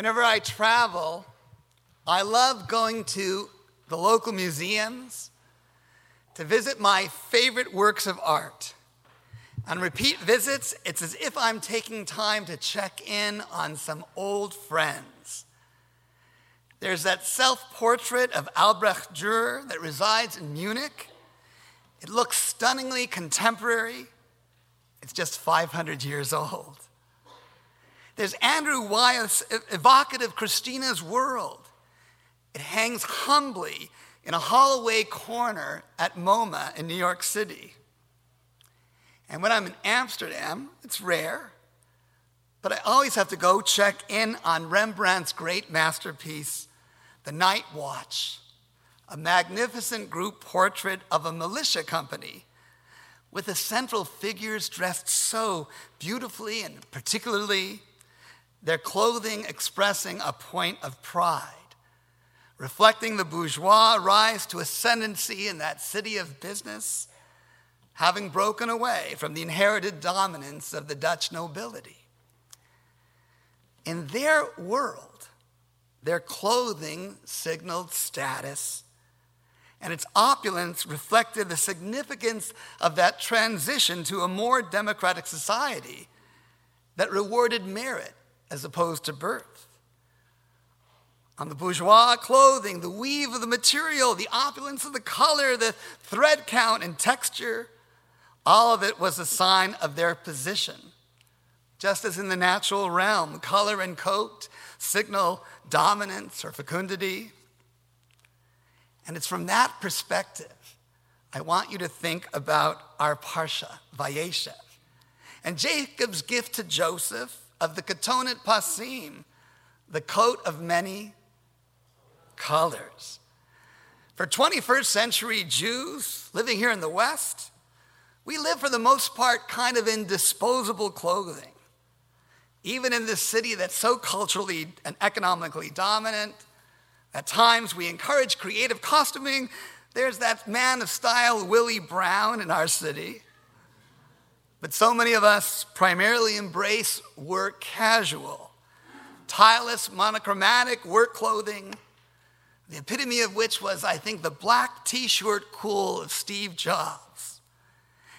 Whenever I travel, I love going to the local museums to visit my favorite works of art. On repeat visits, it's as if I'm taking time to check in on some old friends. There's that self portrait of Albrecht Dürer that resides in Munich. It looks stunningly contemporary. It's just 500 years old. There's Andrew Wyeth's evocative Christina's World. It hangs humbly in a Holloway corner at MoMA in New York City. And when I'm in Amsterdam, it's rare, but I always have to go check in on Rembrandt's great masterpiece, The Night Watch, a magnificent group portrait of a militia company with the central figures dressed so beautifully and particularly, their clothing expressing a point of pride, reflecting the bourgeois rise to ascendancy in that city of business having broken away from the inherited dominance of the Dutch nobility. In their world, their clothing signaled status, and its opulence reflected the significance of that transition to a more democratic society that rewarded merit as opposed to birth. On the bourgeois clothing, the weave of the material, the opulence of the color, the thread count and texture, all of it was a sign of their position. Just as in the natural realm, color and coat signal dominance or fecundity. And it's from that perspective I want you to think about our Parsha, Vayeshev, and Jacob's gift to Joseph of the Ketonet Pasim, the coat of many colors. For 21st century Jews living here in the West, we live, for the most part, kind of in disposable clothing. Even in this city that's so culturally and economically dominant, at times we encourage creative costuming. There's that man of style, Willie Brown, in our city. But so many of us primarily embrace work casual, tireless, monochromatic work clothing, the epitome of which was, I think, the black t shirt cool of Steve Jobs.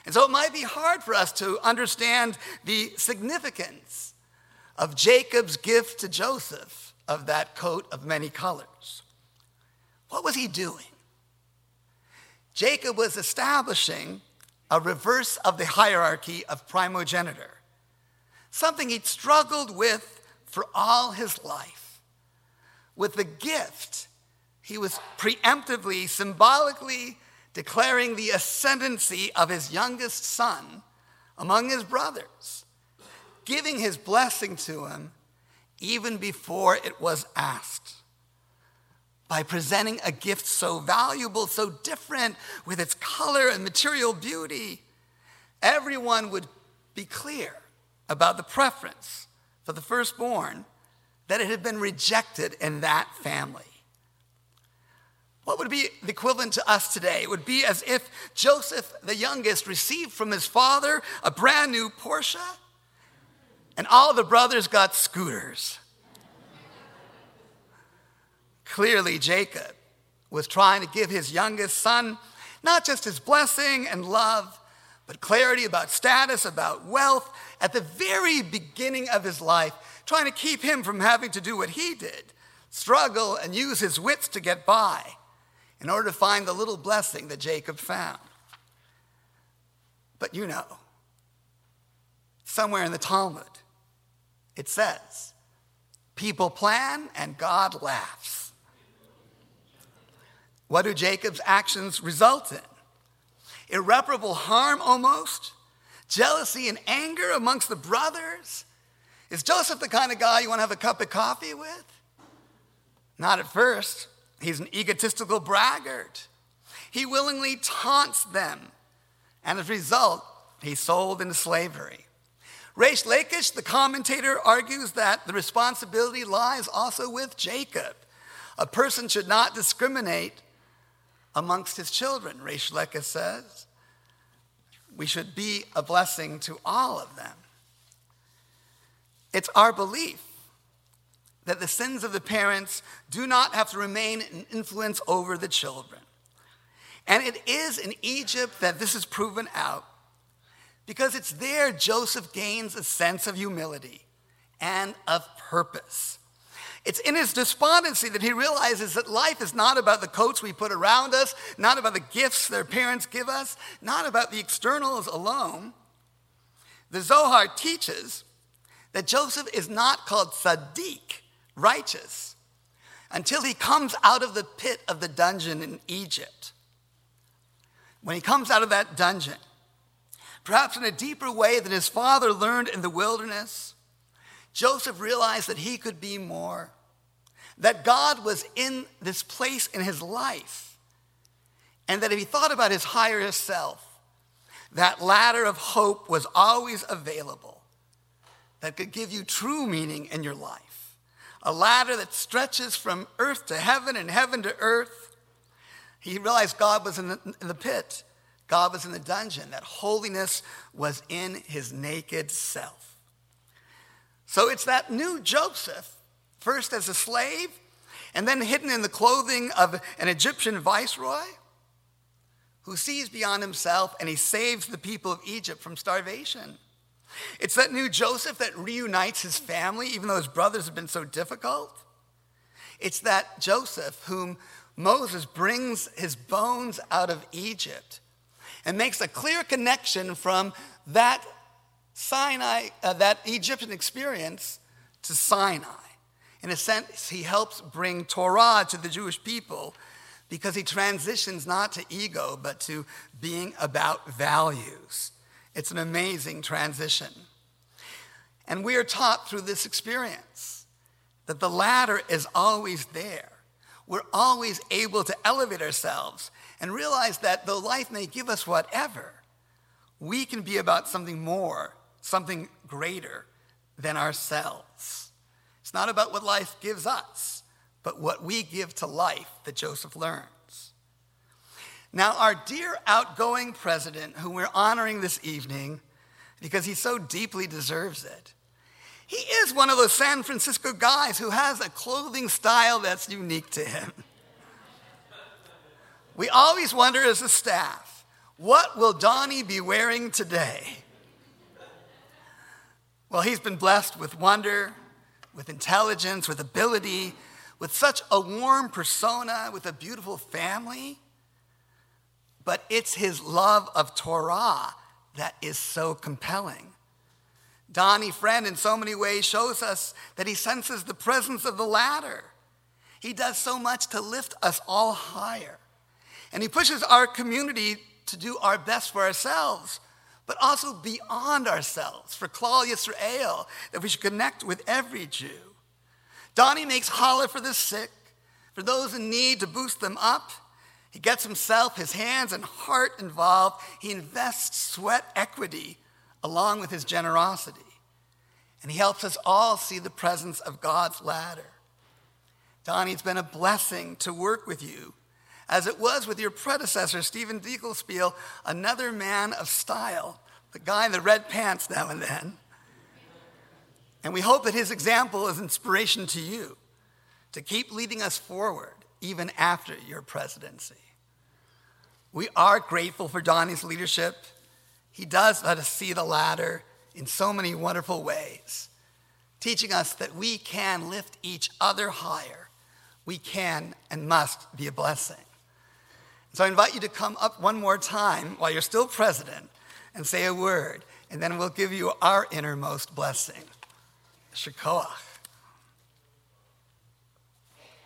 And so it might be hard for us to understand the significance of Jacob's gift to Joseph of that coat of many colors. What was he doing? Jacob was establishing a reverse of the hierarchy of primogeniture, something he'd struggled with for all his life. With the gift, he was preemptively, symbolically declaring the ascendancy of his youngest son among his brothers, giving his blessing to him even before it was asked. By presenting a gift so valuable, so different with its color and material beauty, everyone would be clear about the preference for the firstborn that it had been rejected in that family. What would be the equivalent to us today? It would be as if Joseph, the youngest, received from his father a brand new Porsche, and all the brothers got scooters. Clearly, Jacob was trying to give his youngest son not just his blessing and love, but clarity about status, about wealth at the very beginning of his life, trying to keep him from having to do what he did struggle and use his wits to get by in order to find the little blessing that Jacob found. But you know, somewhere in the Talmud, it says, people plan and God laughs. What do Jacob's actions result in? Irreparable harm almost? Jealousy and anger amongst the brothers? Is Joseph the kind of guy you want to have a cup of coffee with? Not at first. He's an egotistical braggart. He willingly taunts them, and as a result, he's sold into slavery. Reish Lakish, the commentator, argues that the responsibility lies also with Jacob. A person should not discriminate amongst his children, Reish Lakish says. We should be a blessing to all of them. It's our belief that the sins of the parents do not have to remain an influence over the children. And it is in Egypt that this is proven out because it's there Joseph gains a sense of humility and of purpose. It's in his despondency that he realizes that life is not about the coats we put around us, not about the gifts their parents give us, not about the externals alone. The Zohar teaches that Joseph is not called Tzadik, righteous, until he comes out of the pit of the dungeon in Egypt. When he comes out of that dungeon, perhaps in a deeper way than his father learned in the wilderness, Joseph realized that he could be more, that God was in this place in his life, and that if he thought about his higher self, that ladder of hope was always available that could give you true meaning in your life. A ladder that stretches from earth to heaven and heaven to earth. He realized God was in the, in the pit, God was in the dungeon, that holiness was in his naked self. So it's that new Joseph, first as a slave, and then hidden in the clothing of an Egyptian viceroy, who sees beyond himself and he saves the people of Egypt from starvation. It's that new Joseph that reunites his family, even though his brothers have been so difficult. It's that Joseph whom Moses brings his bones out of Egypt and makes a clear connection from that Sinai, uh, that Egyptian experience to Sinai. In a sense, he helps bring Torah to the Jewish people because he transitions not to ego, but to being about values. It's an amazing transition. And we are taught through this experience that the ladder is always there. We're always able to elevate ourselves and realize that though life may give us whatever, we can be about something more, something greater than ourselves. It's not about what life gives us, but what we give to life that Joseph learns. Now, our dear outgoing president, whom we're honoring this evening because he so deeply deserves it, he is one of those San Francisco guys who has a clothing style that's unique to him. We always wonder as a staff, what will Donnie be wearing today? Well, he's been blessed with wonder, with intelligence, with ability, with such a warm persona, with a beautiful family but it's his love of Torah that is so compelling. Donnie Friend, in so many ways, shows us that he senses the presence of the ladder. He does so much to lift us all higher. And he pushes our community to do our best for ourselves, but also beyond ourselves, for Klal Yisrael, that we should connect with every Jew. Donnie makes challah for the sick, for those in need to boost them up, he gets himself, his hands, and heart involved. He invests sweat equity along with his generosity. And he helps us all see the presence of God's ladder. Donnie, it's been a blessing to work with you, as it was with your predecessor, Stephen Diegelspiel, another man of style, the guy in the red pants now and then. And we hope that his example is inspiration to you to keep leading us forward even after your presidency. We are grateful for Donnie's leadership. He does let us see the ladder in so many wonderful ways, teaching us that we can lift each other higher. We can and must be a blessing. So I invite you to come up one more time while you're still president and say a word, and then we'll give you our innermost blessing. Shakoach.